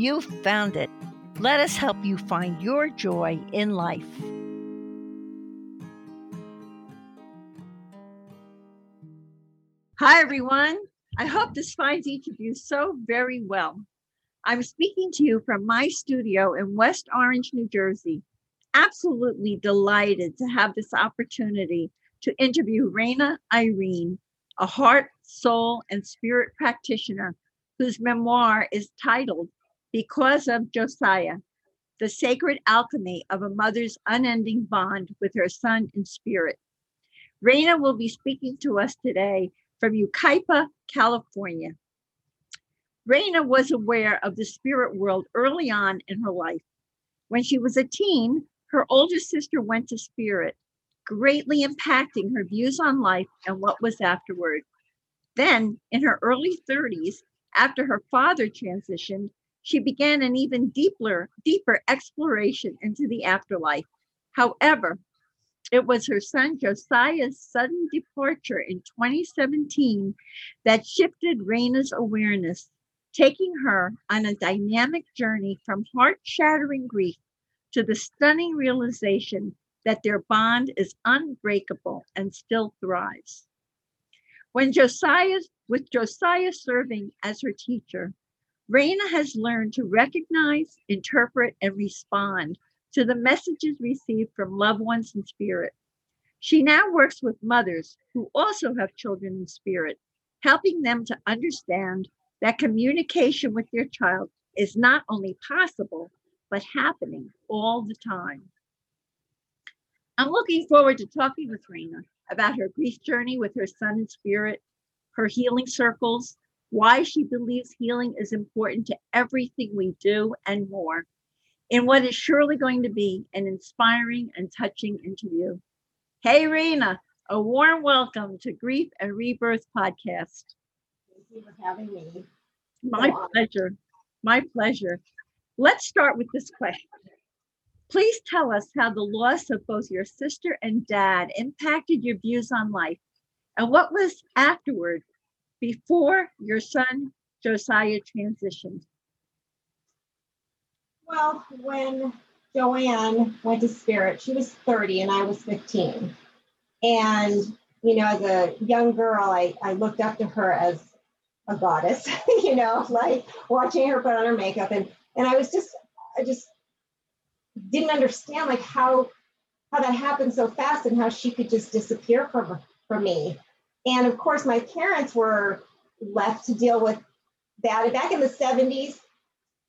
you've found it. Let us help you find your joy in life. Hi, everyone. I hope this finds each of you so very well. I'm speaking to you from my studio in West Orange, New Jersey. Absolutely delighted to have this opportunity to interview Raina Irene, a heart, soul, and spirit practitioner whose memoir is titled Because of Josiah The Sacred Alchemy of a Mother's Unending Bond with Her Son in Spirit. Raina will be speaking to us today from Yucaipa, California. Raina was aware of the spirit world early on in her life. When she was a teen, her older sister went to spirit, greatly impacting her views on life and what was afterward. Then, in her early 30s, after her father transitioned, she began an even deeper, deeper exploration into the afterlife. However, it was her son Josiah's sudden departure in 2017 that shifted Raina's awareness, taking her on a dynamic journey from heart shattering grief to the stunning realization that their bond is unbreakable and still thrives. When Josiah, with Josiah serving as her teacher, Raina has learned to recognize, interpret, and respond to the messages received from loved ones in spirit. She now works with mothers who also have children in spirit, helping them to understand that communication with their child is not only possible, but happening all the time. I'm looking forward to talking with Raina about her grief journey with her son in spirit, her healing circles, why she believes healing is important to everything we do, and more in what is surely going to be an inspiring and touching interview. Hey, Rena, a warm welcome to Grief and Rebirth podcast. Thank you for having me. My pleasure. My pleasure. Let's start with this question. Please tell us how the loss of both your sister and dad impacted your views on life and what was afterward before your son Josiah transitioned. Well, when Joanne went to Spirit, she was 30 and I was 15. And, you know, as a young girl, I, I looked up to her as a goddess, you know, like watching her put on her makeup. And, and I was just, I just didn't understand like how, how that happened so fast and how she could just disappear from, from me. And of course, my parents were left to deal with that. Back in the 70s,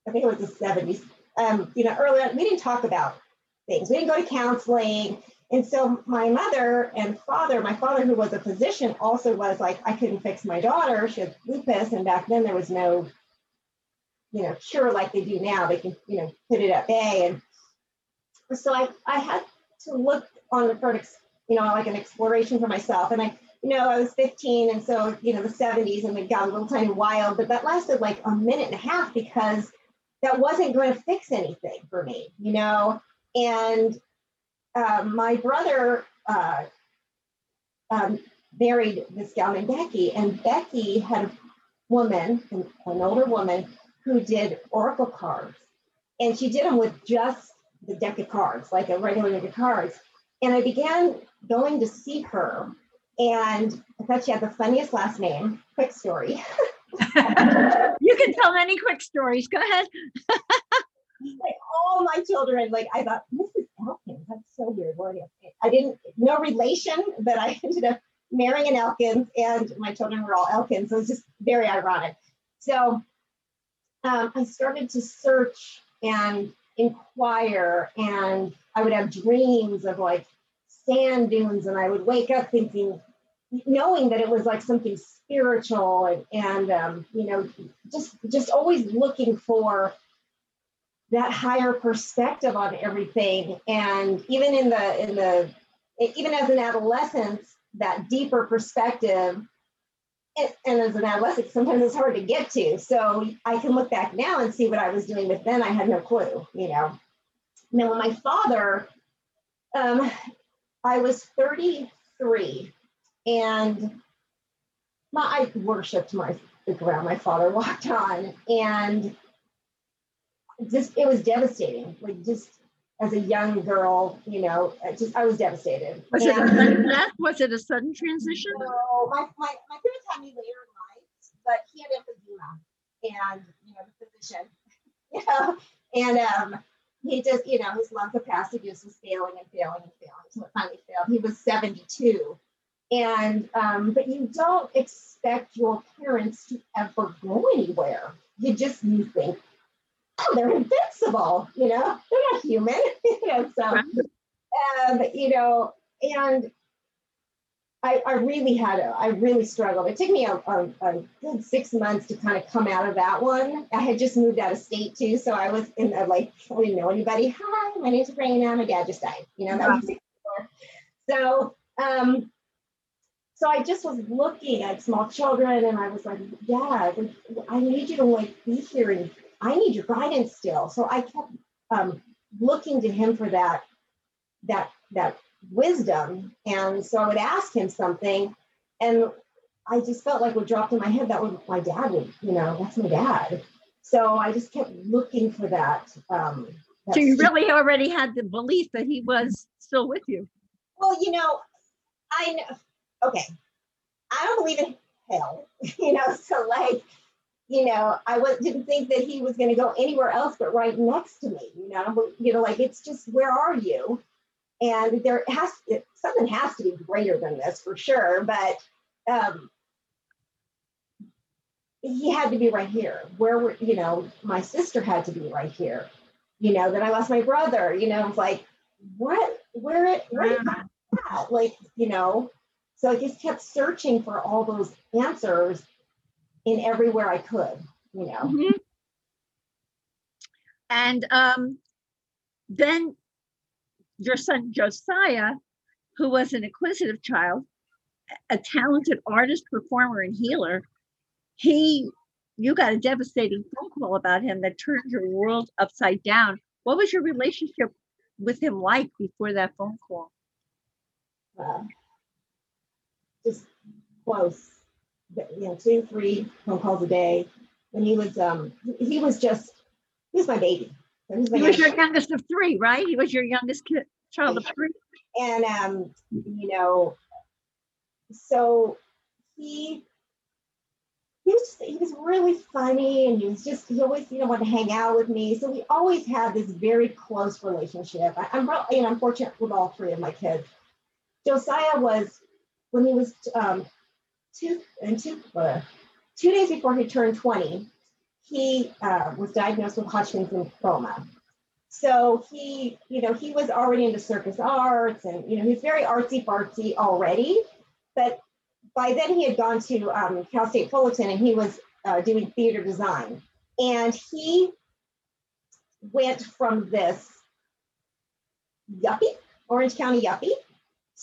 I think it was the 70s, um, you know, earlier, we didn't talk about things. We didn't go to counseling. And so my mother and father, my father, who was a physician, also was like, I couldn't fix my daughter. She had lupus. And back then there was no, you know, cure like they do now. They can, you know, put it at bay. And so I, I had to look on the for, you know, like an exploration for myself. And I, you know, I was 15. And so, you know, the 70s and it got a little tiny wild, but that lasted like a minute and a half because that wasn't going to fix anything for me, you know. And uh, my brother uh, um, married this gal named Becky, and Becky had a woman, an, an older woman, who did oracle cards, and she did them with just the deck of cards, like a regular deck of cards. And I began going to see her, and I thought she had the funniest last name. Quick story. you can tell many quick stories. Go ahead. like all my children, like I thought, Mrs. Elkins, that's so weird. I didn't, no relation, but I ended up marrying an Elkins and my children were all Elkins. So it was just very ironic. So um, I started to search and inquire and I would have dreams of like sand dunes and I would wake up thinking, knowing that it was like something spiritual and, and um, you know, just just always looking for that higher perspective on everything. And even in the in the even as an adolescent, that deeper perspective and, and as an adolescent, sometimes it's hard to get to. So I can look back now and see what I was doing, but then I had no clue, you know. Now, when my father, um, I was 33 and my, I worshiped my the ground my father walked on. And just, it was devastating. Like, just as a young girl, you know, just I was devastated. Was and, it a sudden death? Was it a sudden transition? No, my, my, my parents had me later in life, but he had emphysema and, you know, the physician, you know, and um, he just, you know, his lung capacity just was failing and failing and failing until it finally failed. He was 72. And, um, but you don't expect your parents to ever go anywhere. You just, you think, oh, they're invincible, you know, they're not human, you know, so, um, you know, and I, I really had, a, I really struggled. It took me a, a, a, good six months to kind of come out of that one. I had just moved out of state too. So I was in the, like, I didn't know anybody. Hi, my name's Raina. My dad just died, you know, that was so, um, so I just was looking at small children and I was like, yeah, I need you to like be here and I need your guidance still. So I kept um, looking to him for that, that, that wisdom. And so I would ask him something and I just felt like what dropped in my head, that would my dad would, you know, that's my dad. So I just kept looking for that. Um, that so you really already had the belief that he was still with you. Well, you know, I know, okay, I don't believe in hell, you know, so like you know, I was, didn't think that he was going to go anywhere else but right next to me. You know, you know, like it's just where are you? And there has it, something has to be greater than this for sure. But um, he had to be right here. Where were you know? My sister had to be right here. You know, then I lost my brother. You know, it's like what? Where it? Where at? Like you know. So I just kept searching for all those answers in everywhere I could, you know. Mm-hmm. And um, then your son Josiah, who was an inquisitive child, a talented artist, performer, and healer, he you got a devastating phone call about him that turned your world upside down. What was your relationship with him like before that phone call? Just close you know, two, three phone calls a day. And he was, um, he was just, he was my baby. He was, he was your youngest of three, right? He was your youngest kid, child of three. And, um, you know, so he, he was just, he was really funny and he was just, he always, you know, wanted to hang out with me. So we always had this very close relationship. I, am you know, I'm fortunate with all three of my kids. Josiah was, when he was um, two and two uh, two days before he turned 20, he uh, was diagnosed with Hodgkin's lymphoma. So he, you know, he was already into circus arts, and you know, he's very artsy fartsy already. But by then, he had gone to um, Cal State Fullerton, and he was uh, doing theater design. And he went from this yuppie, Orange County yuppie,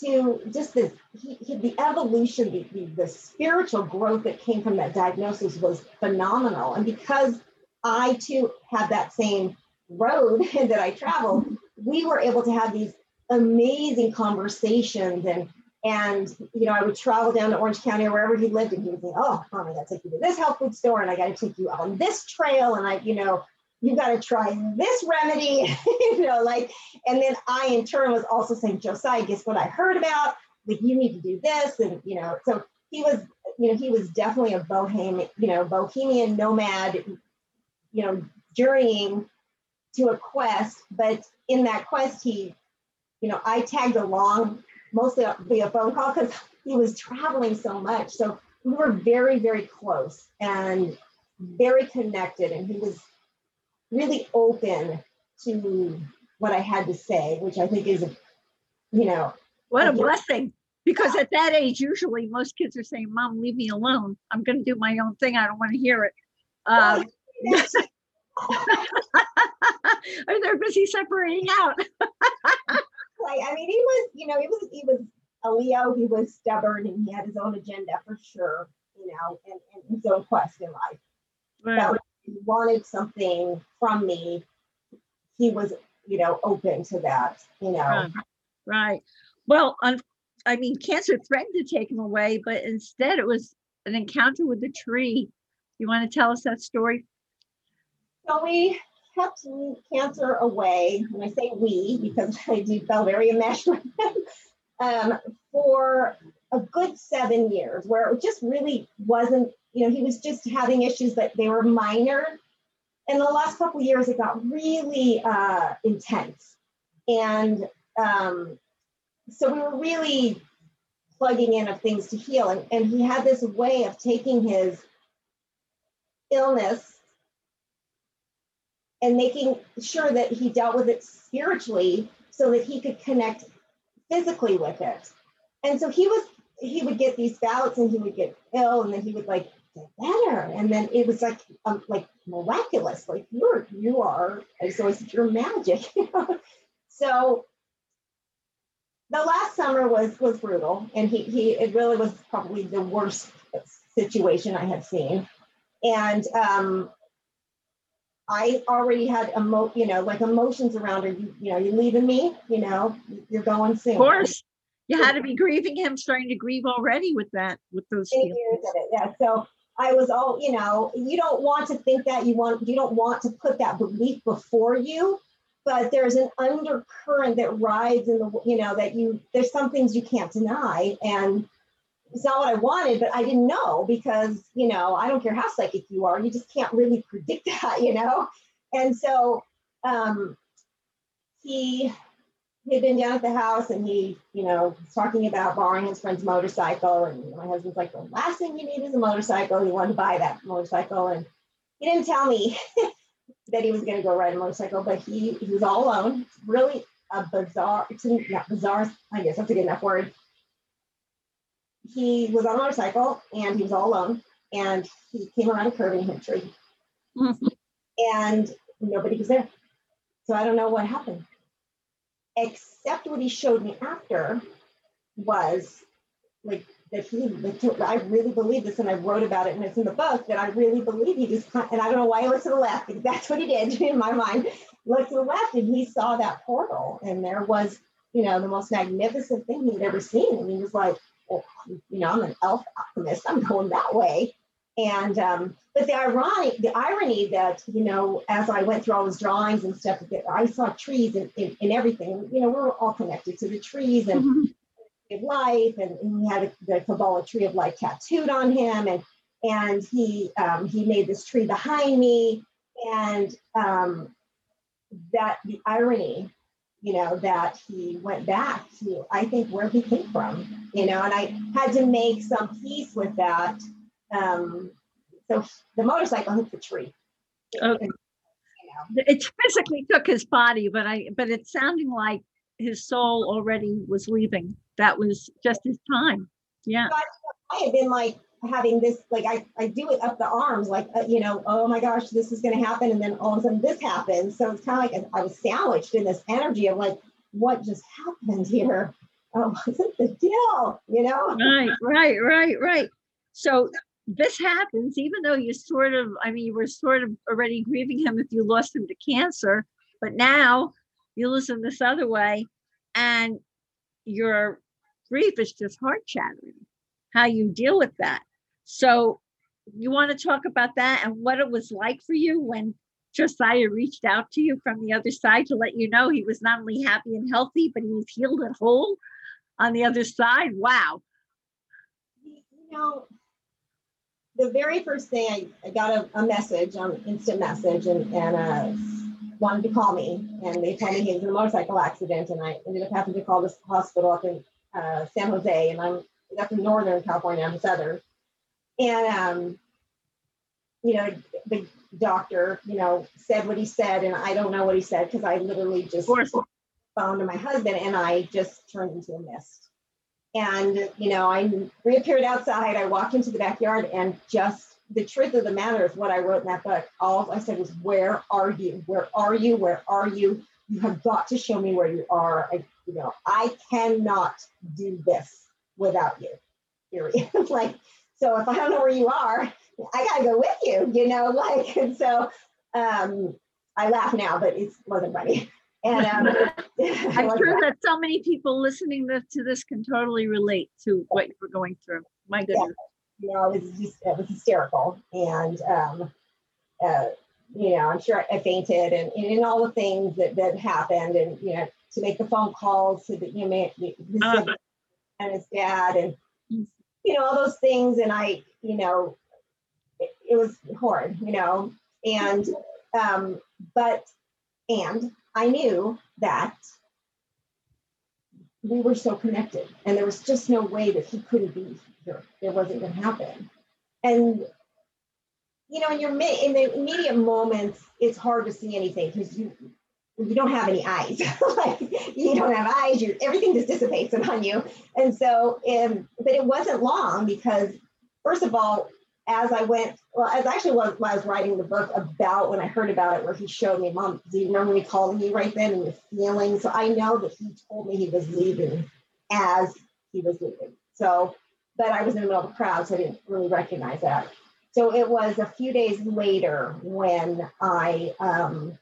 to just the he, he, the evolution, the, the, the spiritual growth that came from that diagnosis was phenomenal. And because I too have that same road that I traveled, we were able to have these amazing conversations and and you know, I would travel down to Orange County or wherever he lived, and he would say, "Oh, mom, I got to take you to this health food store, and I got to take you on this trail, and I, you know, you got to try this remedy, you know, like, and then I in turn was also saying, Josiah, guess what I heard about? Like, you need to do this. And, you know, so he was, you know, he was definitely a bohemian, you know, bohemian nomad, you know, journeying to a quest. But in that quest, he, you know, I tagged along mostly via phone call because he was traveling so much. So we were very, very close and very connected. And he was really open to what I had to say, which I think is, you know, what a blessing. because at that age, usually most kids are saying, Mom, leave me alone. I'm going to do my own thing. I don't want to hear it. Um, or they're busy separating out. like, I mean, he was, you know, he was, he was a Leo. He was stubborn and he had his own agenda for sure, you know, and, and his own quest in life. He wanted something from me, he was, you know, open to that, you know. Right. right. Well, un- I mean, cancer threatened to take him away, but instead it was an encounter with a tree. You want to tell us that story? So we kept cancer away, and I say we because I do feel very enmeshed with him, um, for a good seven years, where it just really wasn't, you know, he was just having issues, but they were minor. In the last couple years, it got really uh, intense. And um, so we were really plugging in of things to heal. And, and he had this way of taking his illness and making sure that he dealt with it spiritually so that he could connect physically with it. And so he was he would get these bouts and he would get ill and then he would like get better and then it was like um, like miraculous like you're you are just always you're magic so the last summer was was brutal and he he it really was probably the worst situation I had seen and um I already had emo, you know, like emotions around her. You, you know, you're leaving me, you know, you're going soon. Of course. You had to be grieving him, starting to grieve already with that, with those Eight years of it. Yeah. So I was all, you know, you don't want to think that you want, you don't want to put that belief before you, but there's an undercurrent that rides in the, you know, that you, there's some things you can't deny. And it's not what I wanted, but I didn't know because, you know, I don't care how psychic you are, you just can't really predict that, you know? And so um, he had been down at the house and he, you know, was talking about borrowing his friend's motorcycle. And my husband's like, the last thing you need is a motorcycle. He wanted to buy that motorcycle. And he didn't tell me that he was going to go ride a motorcycle, but he, he was all alone. It's really a bizarre, it's not bizarre, I guess that's a good enough word he was on a motorcycle and he was all alone and he came around a curve and hit a tree. Mm-hmm. And nobody was there. So I don't know what happened. Except what he showed me after was like that he, like, I really believe this and I wrote about it and it's in the book that I really believe he just, and I don't know why he looked to the left because that's what he did in my mind. Looked to the left and he saw that portal and there was, you know, the most magnificent thing he'd ever seen. And he was like, well, you know, I'm an elf alchemist I'm going that way. And um, but the ironic, the irony that you know, as I went through all his drawings and stuff, I saw trees and, and, everything. You know, we're all connected to the trees and mm-hmm. life, and, and, he had a, the Kabbalah tree of life tattooed on him, and and he um, he made this tree behind me, and um, that the irony you know, that he went back to, I think, where he came from, you know, and I had to make some peace with that. Um, so the motorcycle hit the tree. Okay. It physically took his body, but I, but it's sounding like his soul already was leaving. That was just his time. Yeah. I, I had been like, having this like I, I do it up the arms like uh, you know oh my gosh this is going to happen and then all of a sudden this happens so it's kind of like I was sandwiched in this energy of like what just happened here oh what's the deal you know right right right right so this happens even though you sort of I mean you were sort of already grieving him if you lost him to cancer but now you lose him this other way and your grief is just heart shattering how you deal with that so you want to talk about that and what it was like for you when Josiah reached out to you from the other side to let you know he was not only happy and healthy, but he was healed and whole on the other side. Wow. You know, the very first day I, I got a, a message on instant message and, and uh, wanted to call me and they told me he was in a motorcycle accident and I ended up having to call this hospital up in uh, San Jose and I'm up in Northern California, I'm Southern. And, um, you know, the doctor, you know, said what he said, and I don't know what he said because I literally just phoned my husband and I just turned into a mist. And, you know, I reappeared outside. I walked into the backyard and just the truth of the matter is what I wrote in that book. All I said was, Where are you? Where are you? Where are you? You have got to show me where you are. I, you know, I cannot do this without you. Period. like, so if I don't know where you are, I gotta go with you, you know, like, and so um, I laugh now, but it wasn't funny. And um, I'm sure that so many people listening to, this can totally relate to what you were going through. My goodness. Yeah. You know, it was just, it was hysterical. And, um, uh, you know, I'm sure I fainted and, and all the things that, that happened and, you know, to make the phone calls to the, you know, his uh, and his dad and, mm. you know, all those things. And I, you know, it, it was horrid, you know, and, um, but, and I knew that we were so connected and there was just no way that he couldn't be here. It wasn't going to happen. And, you know, in your in the immediate moments, it's hard to see anything because you you don't have any eyes. like you don't have eyes. You everything just dissipates on you. And so, um, but it wasn't long because first of all, as I went, well, as actually when I was writing the book about when I heard about it, where he showed me, Mom, do you remember me calling you right then and your feelings? So I know that he told me he was leaving as he was leaving. So, but I was in the middle of the crowd, so I didn't really recognize that. So it was a few days later when I um,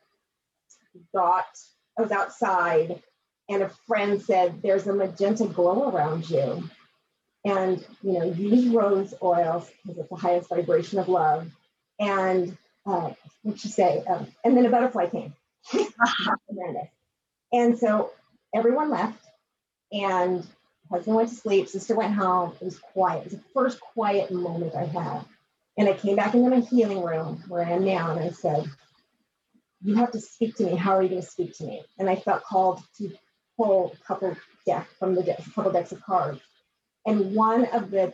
got, I was outside and a friend said, There's a magenta glow around you and you know use rose oils because it's the highest vibration of love. And uh, what you say? Um, and then a butterfly came. And so everyone left and husband went to sleep sister went home. It was quiet. It was the first quiet moment i had. And i came back into my healing room where i am now and i said you have to speak to me. How are you going to speak to me? And i felt called to pull a couple deck from the deck, a couple decks of cards and one of the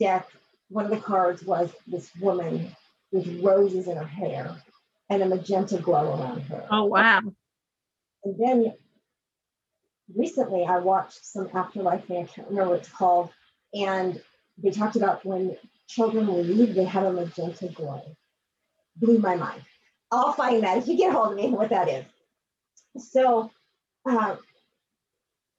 deck, one of the cards was this woman with roses in her hair and a magenta glow around her. Oh, wow. And then recently I watched some afterlife thing, I can't remember what it's called, and they talked about when children leave, they have a magenta glow. Blew my mind. I'll find that if you get hold of me what that is. So uh,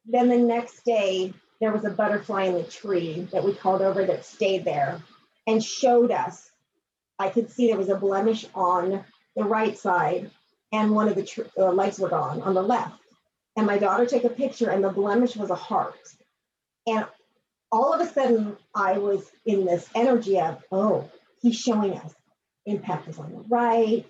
then the next day, there was a butterfly in the tree that we called over that stayed there and showed us. I could see there was a blemish on the right side, and one of the tr- uh, lights were gone on the left. And my daughter took a picture, and the blemish was a heart. And all of a sudden, I was in this energy of, oh, he's showing us impact is on the right,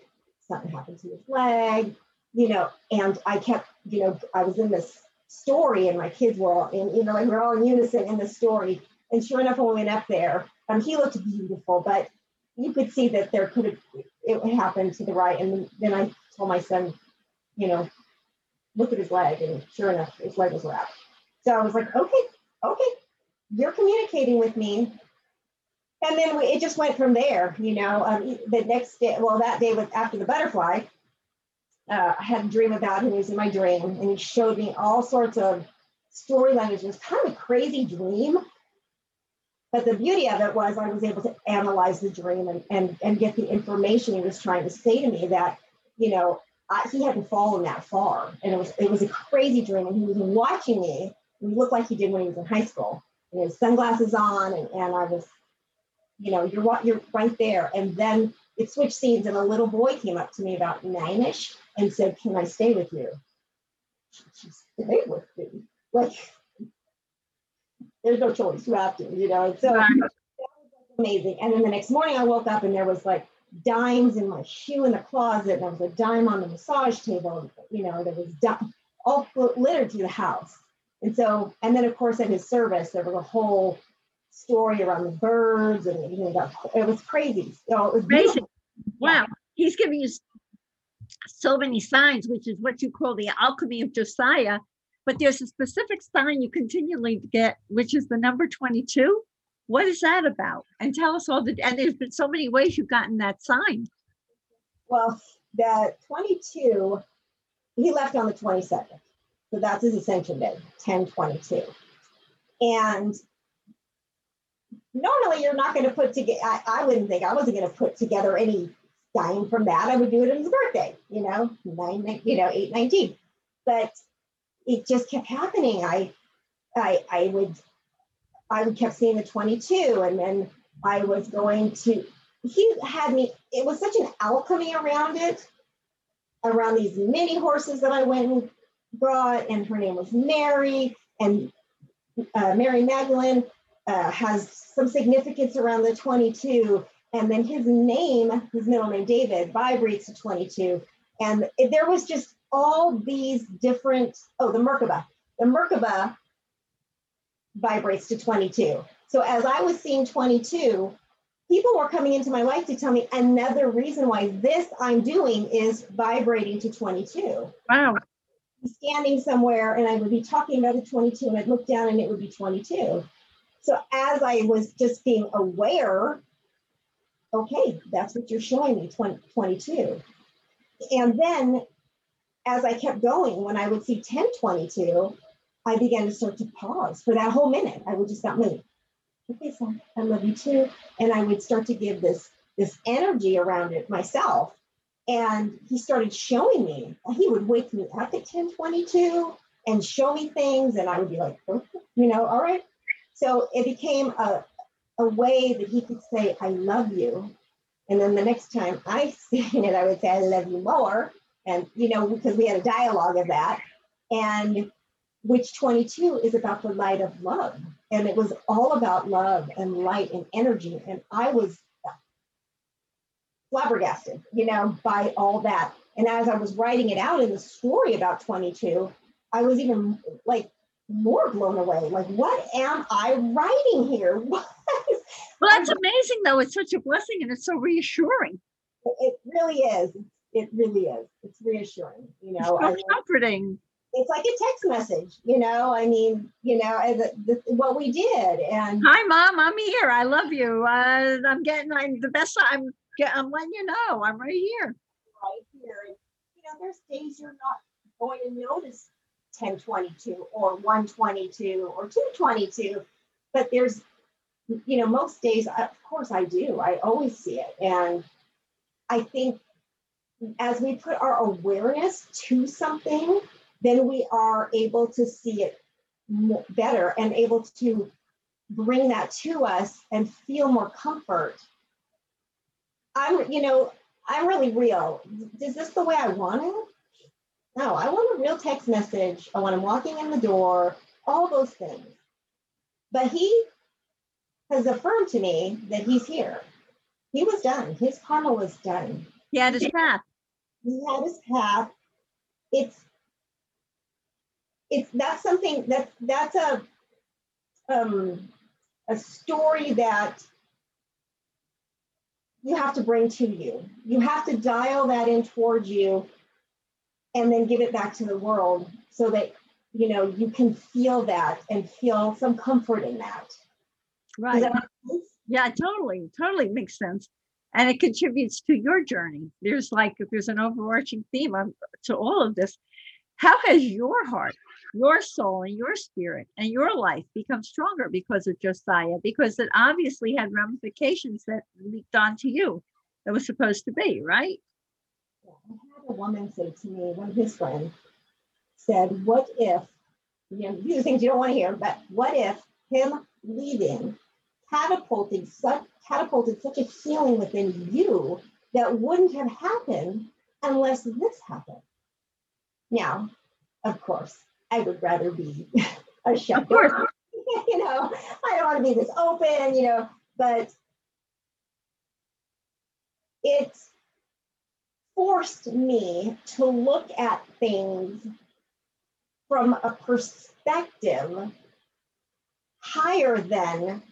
something happened to his leg, you know. And I kept, you know, I was in this story and my kids were all in, you know, like we're all in unison in the story. And sure enough, when we went up there, um, he looked beautiful, but you could see that there could have it happened to the right. And then I told my son, you know, look at his leg, and sure enough, his leg was wrapped. So I was like, okay, okay, you're communicating with me. And then we, it just went from there, you know. Um, the next day, well, that day was after the butterfly uh, I had a dream about him. He was in my dream, and he showed me all sorts of storylines. It was kind of a crazy dream, but the beauty of it was I was able to analyze the dream and and and get the information he was trying to say to me that you know I, he hadn't fallen that far, and it was it was a crazy dream, and he was watching me. He looked like he did when he was in high school. And had sunglasses on, and, and I was, you know, you're you're right there. And then it switched scenes, and a little boy came up to me about nine-ish and said, Can I stay with you? She stay with me. Like, there's no choice. You have to, you know. So right. that was amazing. And then the next morning I woke up and there was like dimes in my shoe in the closet. And there was a dime on the massage table. You know, there was di- all littered through the house. And so, and then of course at his service, there was a whole story around the birds and you know, it was crazy. You know, it was crazy. Wow. He's giving you so many signs, which is what you call the alchemy of Josiah. But there's a specific sign you continually get, which is the number 22. What is that about? And tell us all the, and there's been so many ways you've gotten that sign. Well, that 22, he left on the 22nd. So that's his ascension day, 1022. And normally you're not going to put together, I, I wouldn't think I wasn't going to put together any dying from that. I would do it on his birthday, you know, nine, you know, eight, 19. But it just kept happening. I, I, I would, I would kept seeing the 22 and then I was going to, he had me, it was such an alchemy around it, around these mini horses that I went and brought, and her name was Mary, and uh, Mary Magdalene uh, has some significance around the 22. And then his name, his middle name, David, vibrates to 22. And there was just all these different, oh, the Merkaba. The Merkaba vibrates to 22. So as I was seeing 22, people were coming into my life to tell me another reason why this I'm doing is vibrating to 22. Wow. Standing somewhere and I would be talking about a 22 and I'd look down and it would be 22. So as I was just being aware, okay, that's what you're showing me, 20, 22. And then as I kept going, when I would see 1022, I began to start to pause for that whole minute. I would just not move okay, so I love you too. And I would start to give this this energy around it myself. And he started showing me, he would wake me up at 1022 and show me things. And I would be like, okay, you know, all right. So it became a, a way that he could say, I love you. And then the next time I seen it, I would say, I love you more. And, you know, because we had a dialogue of that. And which 22 is about the light of love. And it was all about love and light and energy. And I was flabbergasted, you know, by all that. And as I was writing it out in the story about 22, I was even like more blown away. Like, what am I writing here? well, that's amazing, though. It's such a blessing and it's so reassuring. It really is. It really is. It's reassuring, you know. It's so comforting it's like a text message, you know. I mean, you know, the, the, what we did. And hi, mom, I'm here. I love you. Uh, I'm getting I'm the best. I'm I'm letting you know I'm right here. Right here. And, you know, there's days you're not going to notice 1022 or 122 or 222, but there's, you know, most days, of course, I do. I always see it, and I think as we put our awareness to something then we are able to see it better and able to bring that to us and feel more comfort. I'm, you know, I'm really real. Is this the way I want it? No, I want a real text message. I want him walking in the door, all those things. But he has affirmed to me that he's here. He was done. His karma was done. He had his path. He had his path. It's it's that's something that that's a um, a story that you have to bring to you. You have to dial that in towards you and then give it back to the world so that you know you can feel that and feel some comfort in that. Right. Yeah, totally, totally makes sense. And it contributes to your journey. There's like if there's an overarching theme on, to all of this. How has your heart your soul and your spirit and your life become stronger because of Josiah, because it obviously had ramifications that leaked onto you that was supposed to be, right? I had a woman say to me, one of his friends said, What if, you know, these are things you don't want to hear, but what if him leaving catapulted such catapulted such a healing within you that wouldn't have happened unless this happened? Now, of course, I would rather be a chef. Of course. you know, I don't want to be this open, you know, but it forced me to look at things from a perspective higher than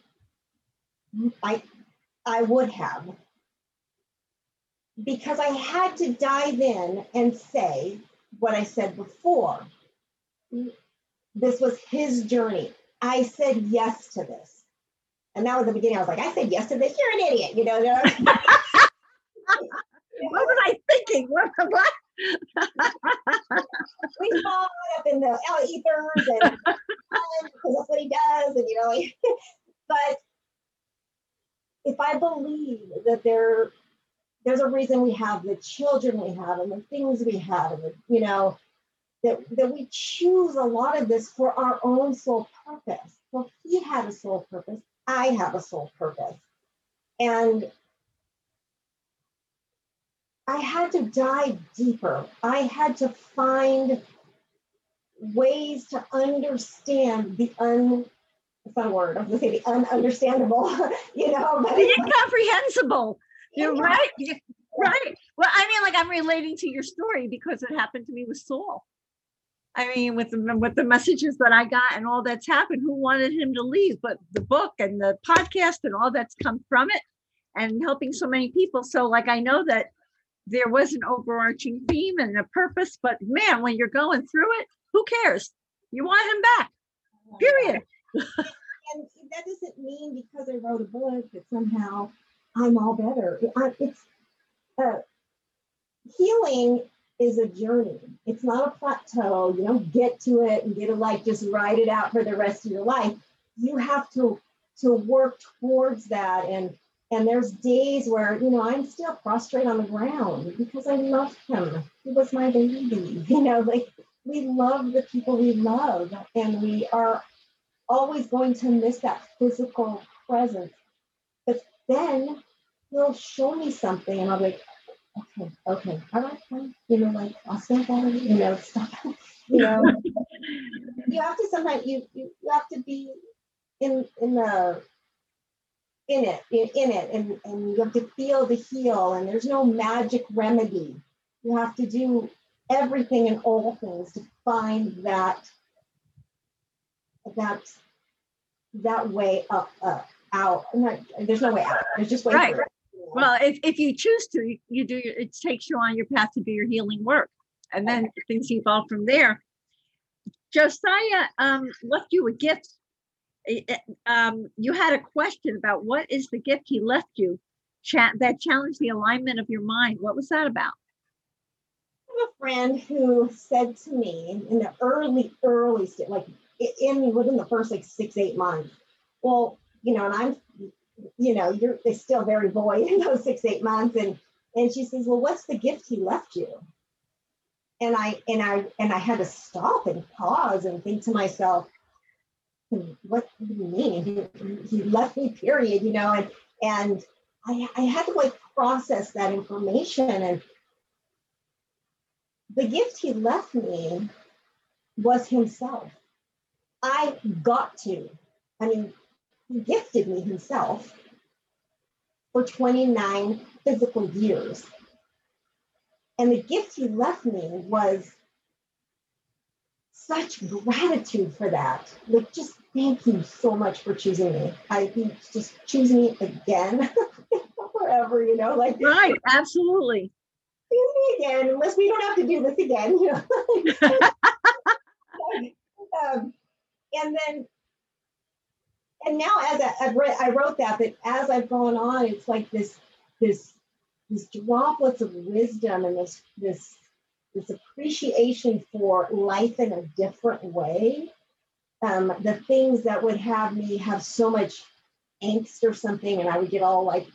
I I would have because I had to dive in and say what I said before this was his journey. I said yes to this. And that was the beginning. I was like, I said yes to this. You're an idiot, you know. what was I thinking? What, what? we fall up in the ethers and because that's what he does, and you know, like, but if I believe that there there's a reason we have the children we have and the things we have, and you know, that, that we choose a lot of this for our own soul purpose. Well, he had a soul purpose. I have a soul purpose. And I had to dive deeper. I had to find ways to understand the un it's not a word, I was gonna say the ununderstandable, you know, but the incomprehensible. You're right. Right. Well, I mean, like I'm relating to your story because it happened to me with Saul. I mean, with the with the messages that I got and all that's happened, who wanted him to leave? But the book and the podcast and all that's come from it, and helping so many people. So, like, I know that there was an overarching theme and a purpose, but man, when you're going through it, who cares? You want him back. Period. And that doesn't mean because I wrote a book that somehow I'm all better. It's uh, healing is a journey. It's not a plateau. You don't get to it and get to like just ride it out for the rest of your life. You have to to work towards that and and there's days where you know I'm still prostrate on the ground because I love him. He was my baby. You know, like we love the people we love and we are always going to miss that physical presence. But then he'll show me something and I'll be like, okay, okay, all right, fine. You know, like I'll say that, you know, stuff. you know, you have to sometimes you, you you have to be in in the in it, in, in it, and, and you have to feel the heal, and there's no magic remedy. You have to do everything and all things to find that that that way up, up out. Not, there's no way out. There's just way right. Well, if, if you choose to, you do. It takes you on your path to do your healing work, and then things evolve from there. Josiah um, left you a gift. Um, you had a question about what is the gift he left you Chat that challenged the alignment of your mind. What was that about? I have a friend who said to me in the early, early stage, like in within the first like six, eight months, well, you know, and I'm you know, you're still very boy in those six, eight months. And and she says, Well, what's the gift he left you? And I and I and I had to stop and pause and think to myself, what do you mean? He, he left me, period, you know, and and I, I had to like process that information and the gift he left me was himself. I got to. I mean, he gifted me himself for 29 physical years. And the gift he left me was such gratitude for that. Like, just thank you so much for choosing me. I think just choosing me again forever, you know, like right, absolutely. Choose me again, unless we don't have to do this again, you know. um, and then and now as I, read, I wrote that, but as I've gone on, it's like this, this, these droplets of wisdom and this, this, this appreciation for life in a different way. Um, the things that would have me have so much angst or something, and I would get all like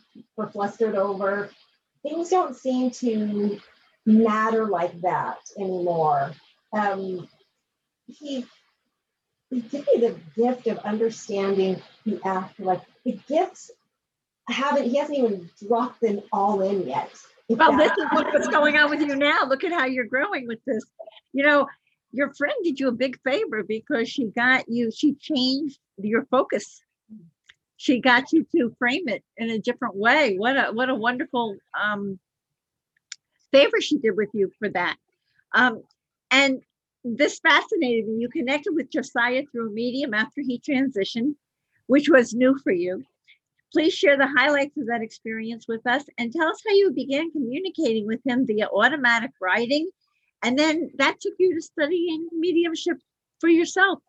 flustered over. Things don't seem to matter like that anymore. Um, he give me the gift of understanding the afterlife. The gifts haven't, he hasn't even dropped them all in yet. Well, this is what's going on with you now. Look at how you're growing with this. You know, your friend did you a big favor because she got you, she changed your focus. She got you to frame it in a different way. What a what a wonderful um favor she did with you for that. Um, and this fascinated me. You connected with Josiah through a medium after he transitioned, which was new for you. Please share the highlights of that experience with us and tell us how you began communicating with him via automatic writing. And then that took you to studying mediumship for yourself.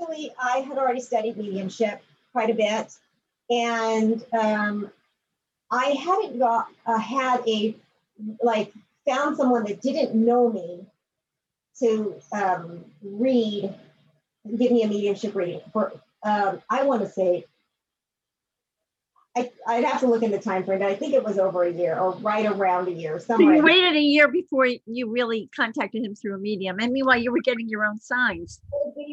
Actually, I had already studied mediumship quite a bit. And um, I hadn't got uh, had a like found someone that didn't know me to um, read, give me a mediumship reading for, um, I want to say, I, I'd have to look in the time frame, but I think it was over a year or right around a year. So you waited a year before you really contacted him through a medium. And meanwhile, you were getting your own signs.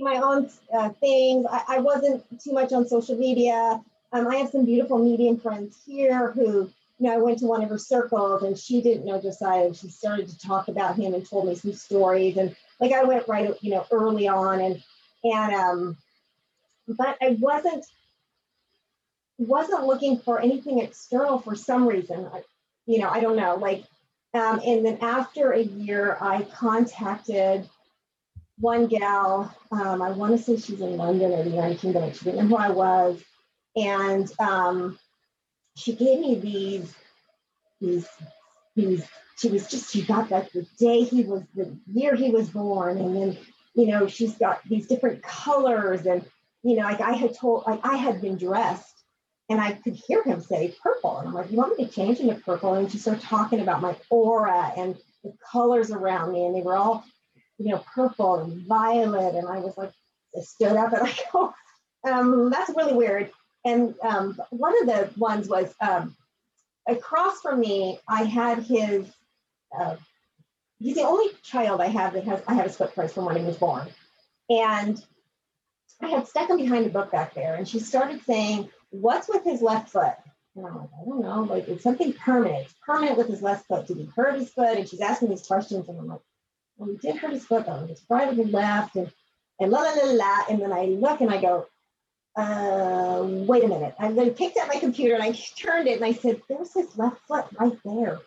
My own uh, things. I, I, wasn't too much on social media. Um, I have some beautiful medium friends here who you know, I went to one of her circles and she didn't know Josiah. She started to talk about him and told me some stories. And like I went right, you know, early on and and um, but I wasn't wasn't looking for anything external for some reason. I, you know, I don't know. Like, um, and then after a year, I contacted one gal. Um, I want to say she's in London or the United Kingdom. She didn't know who I was, and um, she gave me these these these she was just she got that the day he was the year he was born and then you know she's got these different colors and you know like i had told like i had been dressed and i could hear him say purple and i'm like you want me to change into purple? And she started talking about my aura and the colors around me and they were all you know purple and violet and i was like i stood up and i go um, that's really weird and um, one of the ones was um, across from me, I had his, uh, he's the only child I have that has, I have a split price from when he was born. And I had stuck him behind a book back there and she started saying, what's with his left foot? And I'm like, I don't know, like it's something permanent. It's permanent with his left foot. Did he hurt his foot? And she's asking these questions and I'm like, well, he did hurt his foot though. It's right and left and and la la la la. And then I look and I go, uh, wait a minute. I then picked up my computer and I turned it and I said, there's his left foot right there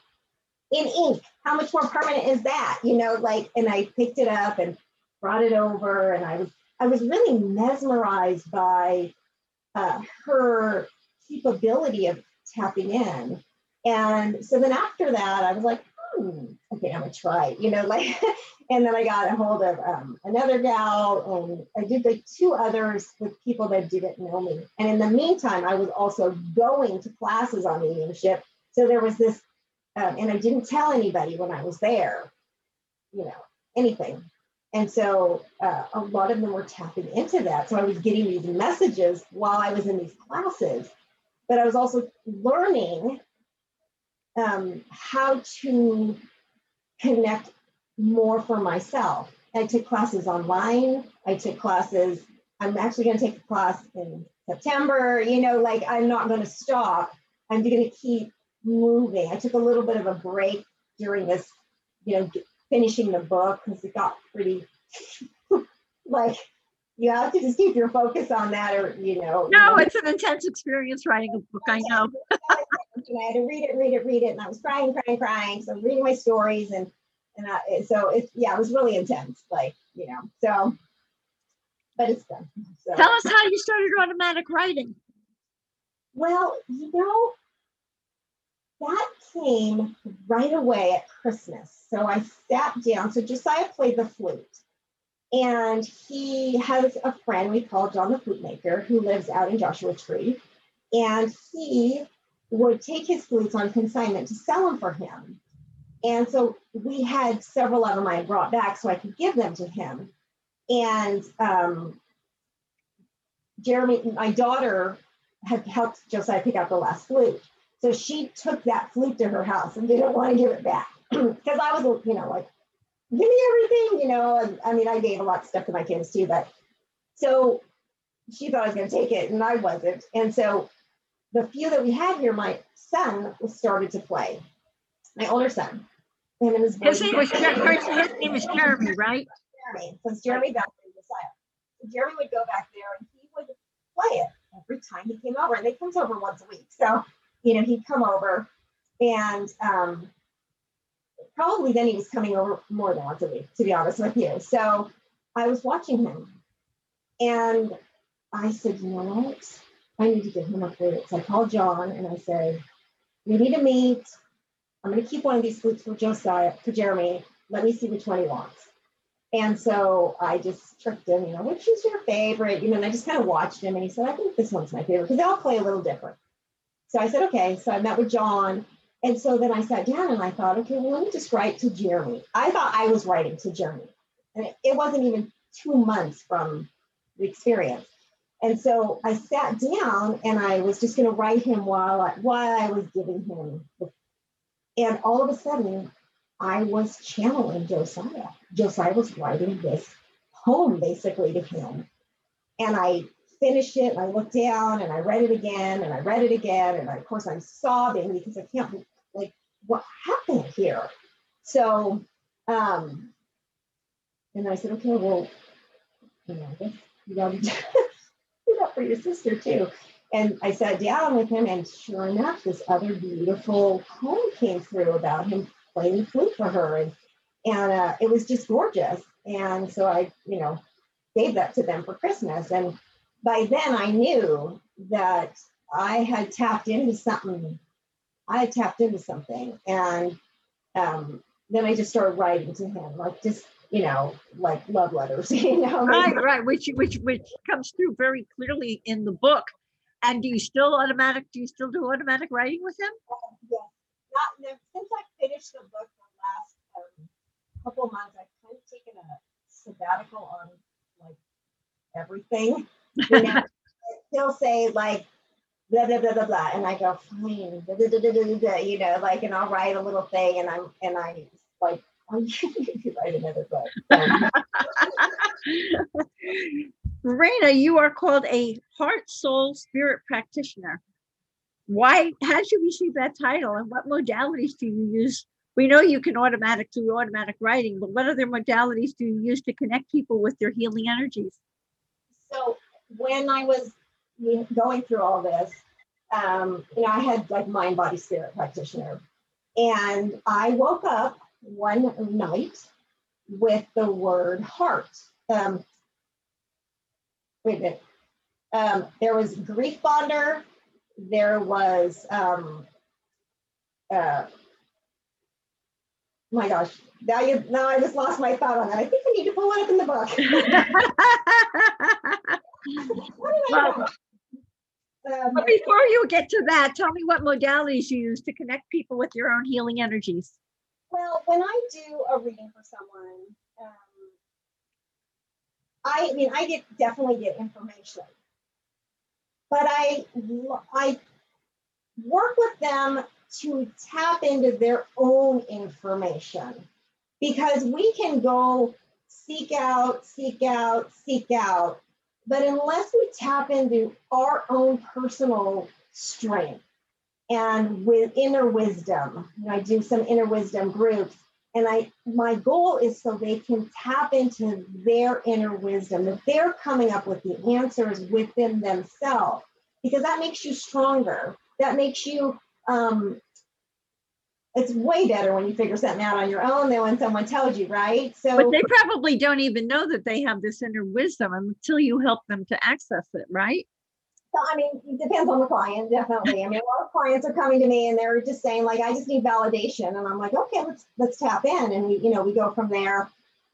in ink. How much more permanent is that? You know, like, and I picked it up and brought it over and I was, I was really mesmerized by uh, her capability of tapping in. And so then after that, I was like, hmm, okay, I'm gonna try, you know, like, and then I got a hold of um, another gal, and I did like two others with people that didn't know me. And in the meantime, I was also going to classes on mediumship. So there was this, um, and I didn't tell anybody when I was there, you know, anything. And so uh, a lot of them were tapping into that. So I was getting these messages while I was in these classes, but I was also learning um, how to connect more for myself. I took classes online. I took classes. I'm actually going to take a class in September. You know, like I'm not going to stop. I'm going to keep moving. I took a little bit of a break during this, you know, finishing the book because it got pretty like you have to just keep your focus on that or you know no it's an intense experience writing a book i know I had to read it, read it, read it, and I was crying, crying, crying. So I'm reading my stories, and and I, so it's yeah, it was really intense, like you know. So, but it's done. So. Tell us how you started automatic writing. Well, you know, that came right away at Christmas. So I sat down. So Josiah played the flute. And he has a friend we call John the Flute Maker who lives out in Joshua Tree. And he would take his flutes on consignment to sell them for him. And so we had several of them I brought back so I could give them to him. And um, Jeremy, my daughter, had helped Josiah pick out the last flute. So she took that flute to her house and didn't want to give it back because I was, you know, like, give me everything, you know. And I mean, I gave a lot of stuff to my kids too, but so she thought I was going to take it and I wasn't. And so the few that we had here, my son started to play. My older son. And it was his name was, his name was Jeremy, right? Jeremy. So Jeremy back there, Jeremy would go back there and he would play it every time he came over. And he comes over once a week. So, you know, he'd come over and um, probably then he was coming over more than once a week, to be honest with you. So I was watching him and I said, you know what? I need to get him flute. So I called John and I said, we need to meet. I'm going to keep one of these flutes for Josiah, for Jeremy. Let me see which one he wants. And so I just tricked him, you know, which is your favorite? You know, and I just kind of watched him and he said, I think this one's my favorite because they all play a little different. So I said, okay. So I met with John And so then I sat down and I thought, okay, well, let me just write to Jeremy. I thought I was writing to Jeremy. And it, wasn't even two months from the experience. And so I sat down and I was just going to write him while I, while I was giving him. And all of a sudden, I was channeling Josiah. Josiah was writing this poem basically to him. And I finished it and I looked down and I read it again and I read it again. And I, of course, I'm sobbing because I can't, like, what happened here? So, um, and I said, okay, well, you know, I guess you got to do that for your sister too. And I sat down with him, and sure enough, this other beautiful poem came through about him playing the flute for her, and and uh, it was just gorgeous. And so I, you know, gave that to them for Christmas, and by then I knew that I had tapped into something. I had tapped into something, and um, then I just started writing to him, like just you know, like love letters. You know, right, right, which which which comes through very clearly in the book. And do you still automatic? Do you still do automatic writing with him? Uh, yes, not since I finished the book the last um, couple months. I've kind of taken a sabbatical on like everything. You know, he'll say like blah blah blah blah blah, and I go fine, blah, blah, blah, you know, like, and I'll write a little thing, and I'm and I like, oh, you could write another book. Marina, you are called a heart, soul, spirit practitioner. Why? How did you receive that title, and what modalities do you use? We know you can automatic do automatic writing, but what other modalities do you use to connect people with their healing energies? So when I was going through all this, um, you know, I had like mind, body, spirit practitioner. And I woke up one night with the word heart. Um, wait a minute. Um, there was grief bonder. There was, um, uh, my gosh, now you now I just lost my thought on that. I think I need to pull it up in the book. well, um, but before you get to that, tell me what modalities you use to connect people with your own healing energies. Well, when I do a reading for someone, um, I, I mean, I get definitely get information, but I I work with them to tap into their own information. Because we can go seek out, seek out, seek out, but unless we tap into our own personal strength and with inner wisdom, I do some inner wisdom groups, and I my goal is so they can tap into their inner wisdom, that they're coming up with the answers within themselves, because that makes you stronger. That makes you um, it's way better when you figure something out on your own than when someone tells you, right? So, but they probably don't even know that they have this inner wisdom until you help them to access it, right? So, I mean, it depends on the client, definitely. I mean, a lot of clients are coming to me and they're just saying, like, I just need validation, and I'm like, okay, let's let's tap in, and we, you know, we go from there.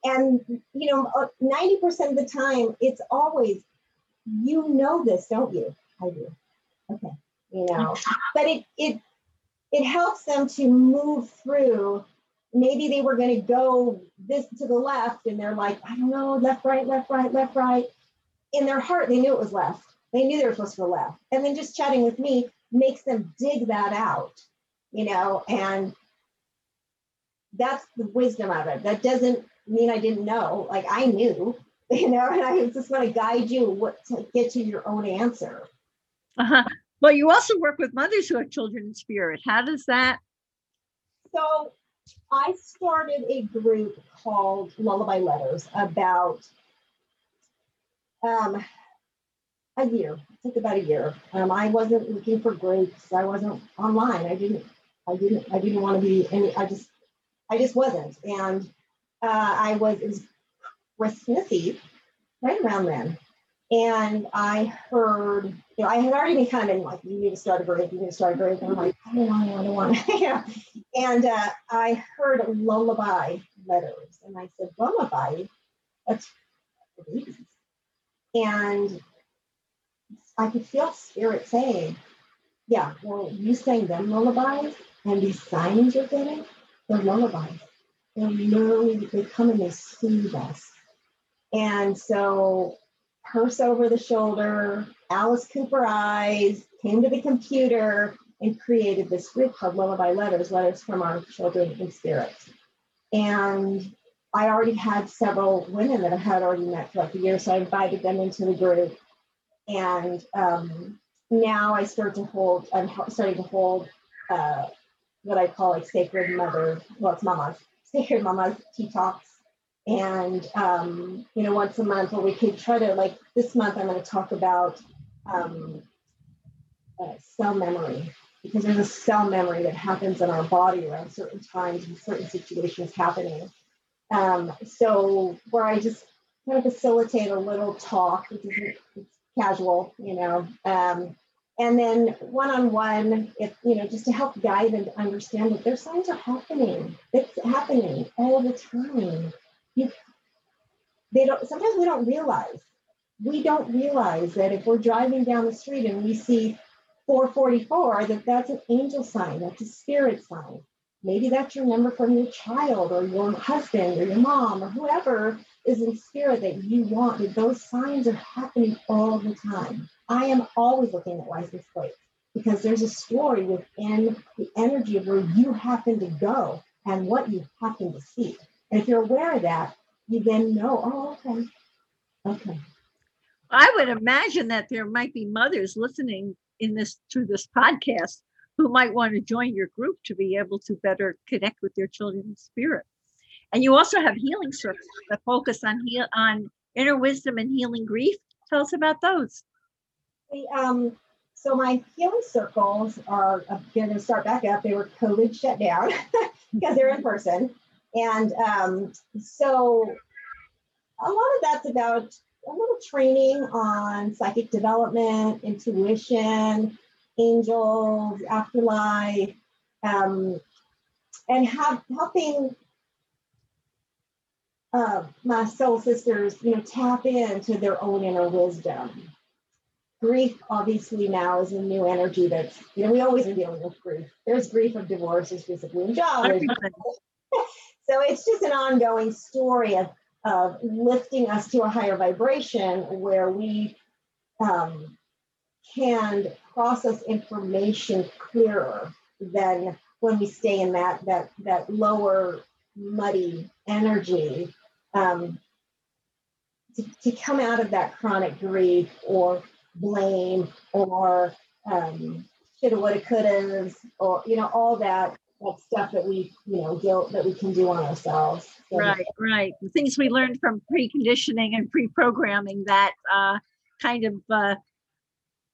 And you know, uh, ninety percent of the time, it's always, you know, this, don't you? I do. Okay, you know, but it it it helps them to move through. Maybe they were going to go this to the left and they're like, I don't know, left, right, left, right, left, right. In their heart, they knew it was left. They knew they were supposed to go left. And then just chatting with me makes them dig that out, you know, and that's the wisdom of it. That doesn't mean I didn't know. Like I knew, you know, and I just want to guide you what to get to your own answer. Uh-huh. Well, you also work with mothers who have children in spirit. How does that? So, I started a group called Lullaby Letters about um, a year. It took about a year. Um, I wasn't looking for groups. I wasn't online. I didn't. I didn't. I didn't want to be any. I just. I just wasn't. And uh, I was. It was Christmas Eve, right around then, and I heard, you know, I had already been kind of in like, you need to start a group, you need to start a group. And I'm like, I don't want I don't want yeah. And uh, I heard lullaby letters. And I said, lullaby? That's babies. And I could feel spirit saying, yeah, well, you sang them lullabies. And these signs you're getting, they're lullabies. They're literally, they come and they soothe us. And so, purse over the shoulder, Alice Cooper eyes, came to the computer and created this group called Lullaby Letters, Letters from Our Children in Spirit. And I already had several women that I had already met throughout the year, so I invited them into the group. And um, now I start to hold, I'm starting to hold uh, what I call like sacred mother, well, it's mama's, sacred mama's tea talks. And, um, you know, once a month, where we could try to, like this month, I'm going to talk about um, uh, cell memory because there's a cell memory that happens in our body around certain times and certain situations happening. Um, so where I just kind of facilitate a little talk, which is it's casual, you know, um, and then one-on-one, if you know, just to help guide and understand that their signs are happening. It's happening all the time. You, they don't. Sometimes we don't realize. We don't realize that if we're driving down the street and we see 444, that that's an angel sign. That's a spirit sign. Maybe that's your number from your child or your husband or your mom or whoever is in spirit that you want. That those signs are happening all the time. I am always looking at license plates because there's a story within the energy of where you happen to go and what you happen to see. And if you're aware of that, you then know, oh, okay, okay. I would imagine that there might be mothers listening in this through this podcast who might want to join your group to be able to better connect with their children's spirit. And you also have healing circles that focus on heal on inner wisdom and healing grief. Tell us about those. The, um, so my healing circles are going to start back up. They were COVID shut down because they're in person, and um, so a lot of that's about a little training on psychic development, intuition, angels, afterlife, um, and have helping uh, my soul sisters, you know, tap into their own inner wisdom. Grief obviously now is a new energy that's you know we always are dealing with grief. There's grief of divorce there's grief of job so it's just an ongoing story of, of lifting us to a higher vibration where we um, can process information clearer than when we stay in that that that lower muddy energy um, to, to come out of that chronic grief or blame or um, shoulda, woulda, coulda, or you know all that that stuff that we you know guilt that we can do on ourselves. So, right, right. The things we learned from preconditioning and pre-programming that uh, kind of uh,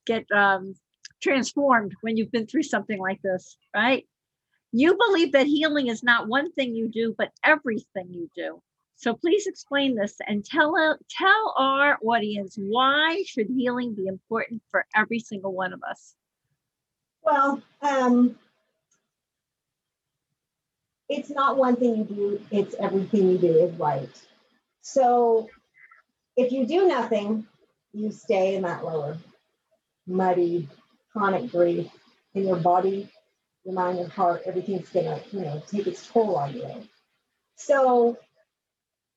get um, transformed when you've been through something like this, right? You believe that healing is not one thing you do, but everything you do. So please explain this and tell uh, tell our audience why should healing be important for every single one of us. Well, um, it's not one thing you do; it's everything you do is right. So if you do nothing, you stay in that lower, muddy, chronic grief in your body, your mind, and heart. Everything's gonna, you know, take its toll on you. So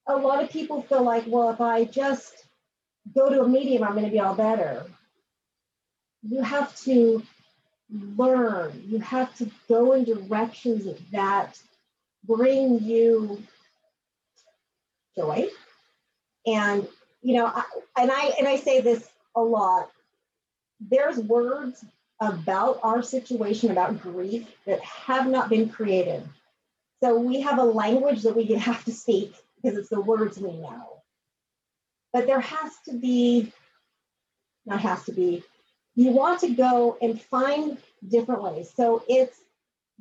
a lot of people feel like, well, if I just go to a medium, I'm to be all better. You have to learn, you have to go in directions that bring you joy. And, you know, I, and I and I say this a lot. There's words about our situation, about grief, that have not been created. So we have a language that we have to speak because it's the words we know. But there has to be, not has to be, you want to go and find different ways. So it's,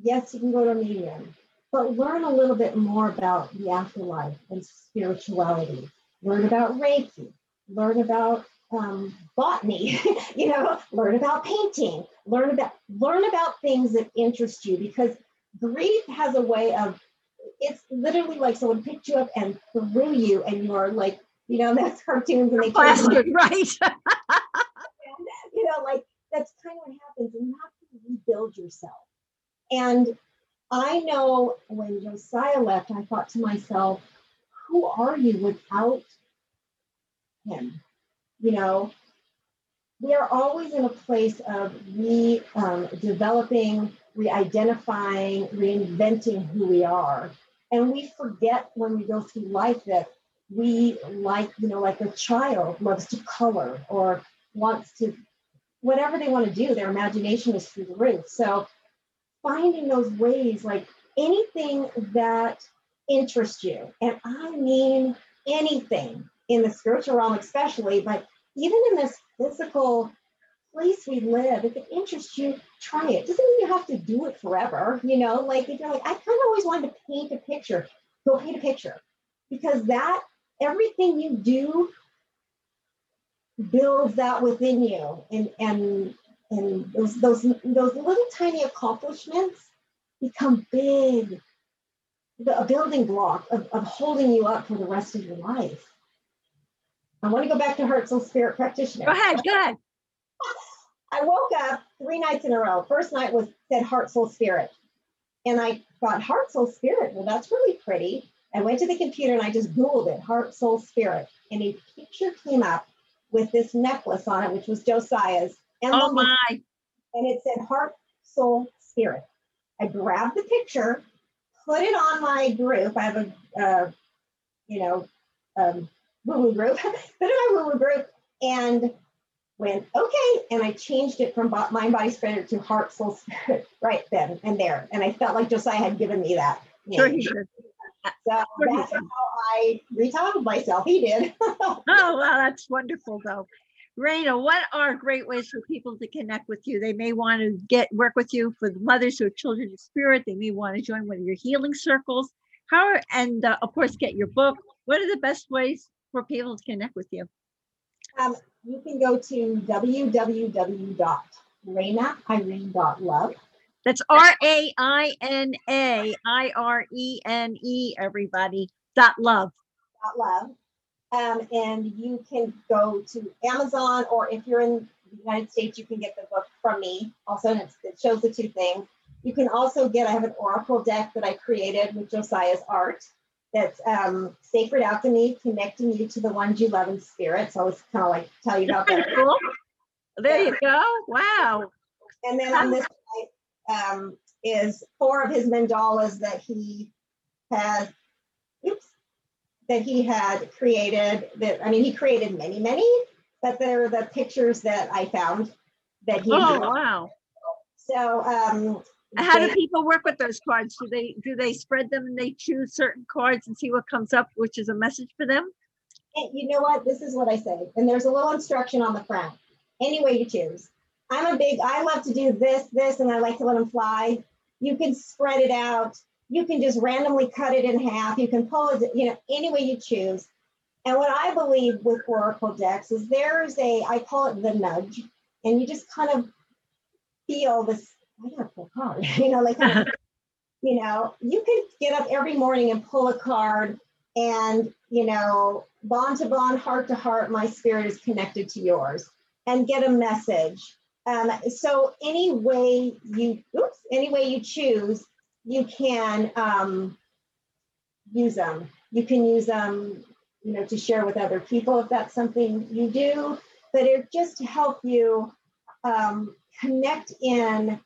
yes, you can go to a medium, but learn a little bit more about the afterlife and spirituality. Learn about Reiki, learn about um, botany, you know, learn about painting, learn about learn about things that interest you because grief has a way of it's literally like someone picked you up and threw you, and you're like, you know, that's cartoons and they plastered, right? and, you know, like that's kind of what happens, and you have to rebuild yourself. And I know when Josiah left, I thought to myself, who are you without him? You know, we are always in a place of re um, developing, re-identifying, reinventing who we are. And we forget when we go through life that we like, you know, like a child loves to color or wants to, whatever they want to do, their imagination is through the roof. So finding those ways, like anything that interests you, and I mean anything in the spiritual realm, especially, but even in this physical place we live, if it interests you, try it. Doesn't mean you have to do it forever. You know, like if you're like, I kind of always wanted to paint a picture, go paint a picture because that everything you do builds that within you and and and those those those little tiny accomplishments become big. A building block of, of holding you up for the rest of your life. I want to go back to heart soul spirit practitioner. Go ahead, go ahead. i woke up three nights in a row. First night was said heart soul spirit. And i thought heart soul spirit? Well that's really pretty. I went to the computer and I just Googled it, heart, soul, spirit. And a picture came up with this necklace on it, which was Josiah's. And, Oh my, and it said heart, soul, spirit. I grabbed the picture, put it on my group. I have a, uh, you know, um, woo-woo group, put it in my woo-woo group and went, okay. And I changed it from mind, body, spirit to heart, soul, spirit right then and there. And I felt like Josiah had given me that. sure he did. So Sure that's how I retitled myself. He did. Oh, wow, that's wonderful though. Raina, what are great ways for people to connect with you? They may want to get work with you for the mothers who have children in spirit. They may want to join one of your healing circles. How are, and uh, of course, get your book. What are the best ways for people to connect with you? um, you can go to www.rainairene.love. That's R A I N A I R E N E, everybody. Dot love. Dot love. Um, and you can go to Amazon, or if you're in the United States, you can get the book from me. Also, and it's, it shows the two things. You can also get, I have an oracle deck that I created with Josiah's art. That's um, Sacred Alchemy, connecting you to the ones you love in spirit. So I was kind of like tell you about that. Cool. There you go. Wow. And then on this side um, is four of his mandalas that he has, that he had created. That I mean, he created many, many, but they're the pictures that I found that he. Oh, drew. wow. So um, How do people work with those cards? Do they do they spread them and they choose certain cards and see what comes up, which is a message for them? You know what? This is what I say. And there's a little instruction on the front. Any way you choose. I'm a big, I love to do this, this, and I like to let them fly. You can spread it out. You can just randomly cut it in half. You can pull it, you know, any way you choose. And what I believe with Oracle decks is there's a, I call it the nudge. And you just kind of feel this, I gotta pull a card, you know, like, you know, you can get up every morning and pull a card and you know bond to bond heart to heart my spirit is connected to yours and get a message um, so any way you oops any way you choose you can um, use them you can use them you know to share with other people if that's something you do but it just to help you um, connect in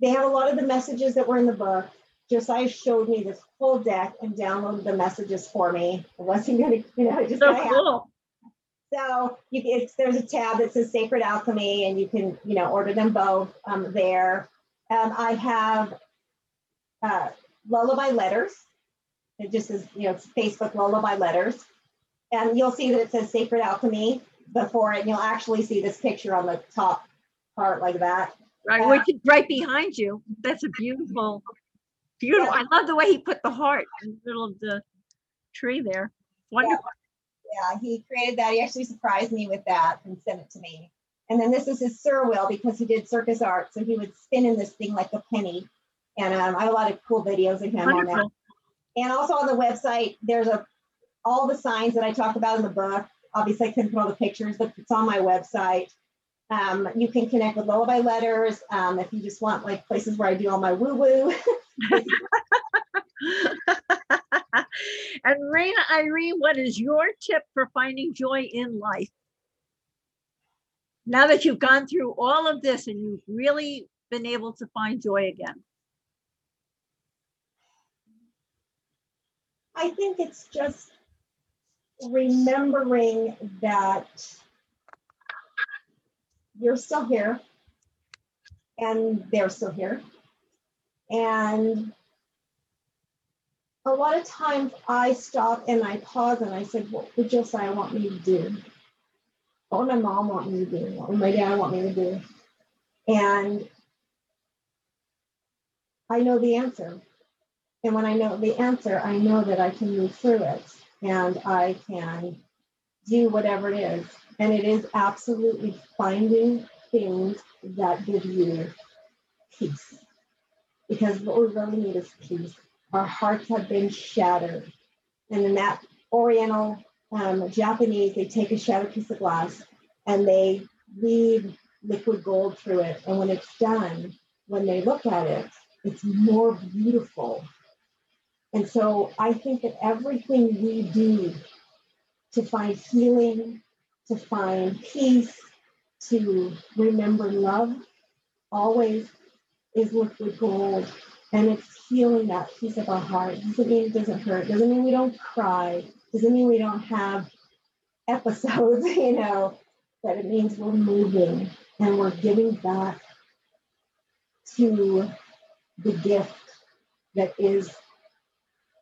they have a lot of the messages that were in the book Josiah showed me this whole deck and downloaded the messages for me. I wasn't gonna, you know, just So cool. so you, it's, there's a tab that says Sacred Alchemy, and you can, you know, order them both um, there. Um, I have uh, Lullaby Letters. It just is, you know, it's Facebook Lullaby Letters, and you'll see that it says Sacred Alchemy before it, and you'll actually see this picture on the top part like that. Right, Yeah. which is right behind you. That's a beautiful, beautiful. I love the way he put the heart in the middle of the tree there. Wonderful. Yeah, he created that. He actually surprised me with that and sent it to me. And then this is his Cyr wheel because he did circus art. So he would spin in this thing like a penny. And um, I have a lot of cool videos of him on that. And also on the website, there's a all the signs that I talk about in the book. Obviously, I couldn't put all the pictures, but it's on my website. Um, you can connect with Lullaby Letters um, if you just want like places where I do all my woo woo. and Raina Irene, what is your tip for finding joy in life? Now that you've gone through all of this and you've really been able to find joy again. I think it's just remembering that you're still here and they're still here. And a lot of times I stop and I pause and I said, What would Josiah want me to do? What would my mom want me to do? What would my dad want me to do? And I know the answer. And when I know the answer, I know that I can move through it and I can do whatever it is. And it is absolutely finding things that give you peace. Because what we really need is peace. Our hearts have been shattered. And in that Oriental um, Japanese, they take a shattered piece of glass and they weave liquid gold through it. And when it's done, when they look at it, it's more beautiful. And so I think that everything we do to find healing, to find peace, to remember love always is liquid gold and it's healing that piece of our heart. Doesn't mean it doesn't hurt. Doesn't mean we don't cry. Doesn't mean we don't have episodes, you know, but it means we're moving and we're giving back to the gift that is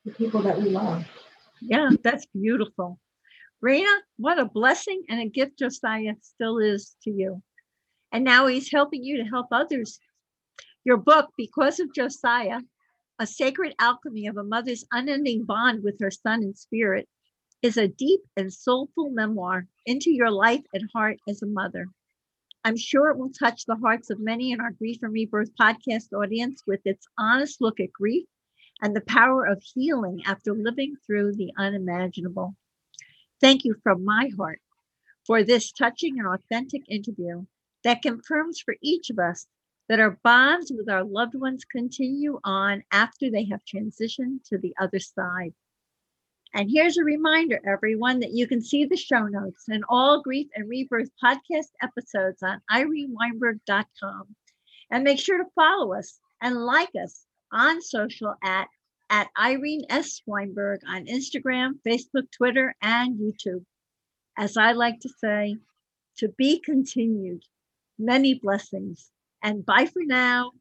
the people that we love. Yeah, that's beautiful. Raina, what a blessing and a gift Josiah still is to you. And now he's helping you to help others. Your book, Because of Josiah, A Sacred Alchemy of a Mother's Unending Bond with Her Son in Spirit, is a deep and soulful memoir into your life and heart as a mother. I'm sure it will touch the hearts of many in our Grief and Rebirth podcast audience with its honest look at grief and the power of healing after living through the unimaginable. Thank you from my heart for this touching and authentic interview that confirms for each of us that our bonds with our loved ones continue on after they have transitioned to the other side. And here's a reminder, everyone, that you can see the show notes and all Grief and Rebirth podcast episodes on ireneweinberg.com. And make sure to follow us and like us on social at, at Irene S. Weinberg on Instagram, Facebook, Twitter, and YouTube. As I like to say, to be continued. Many blessings and bye for now.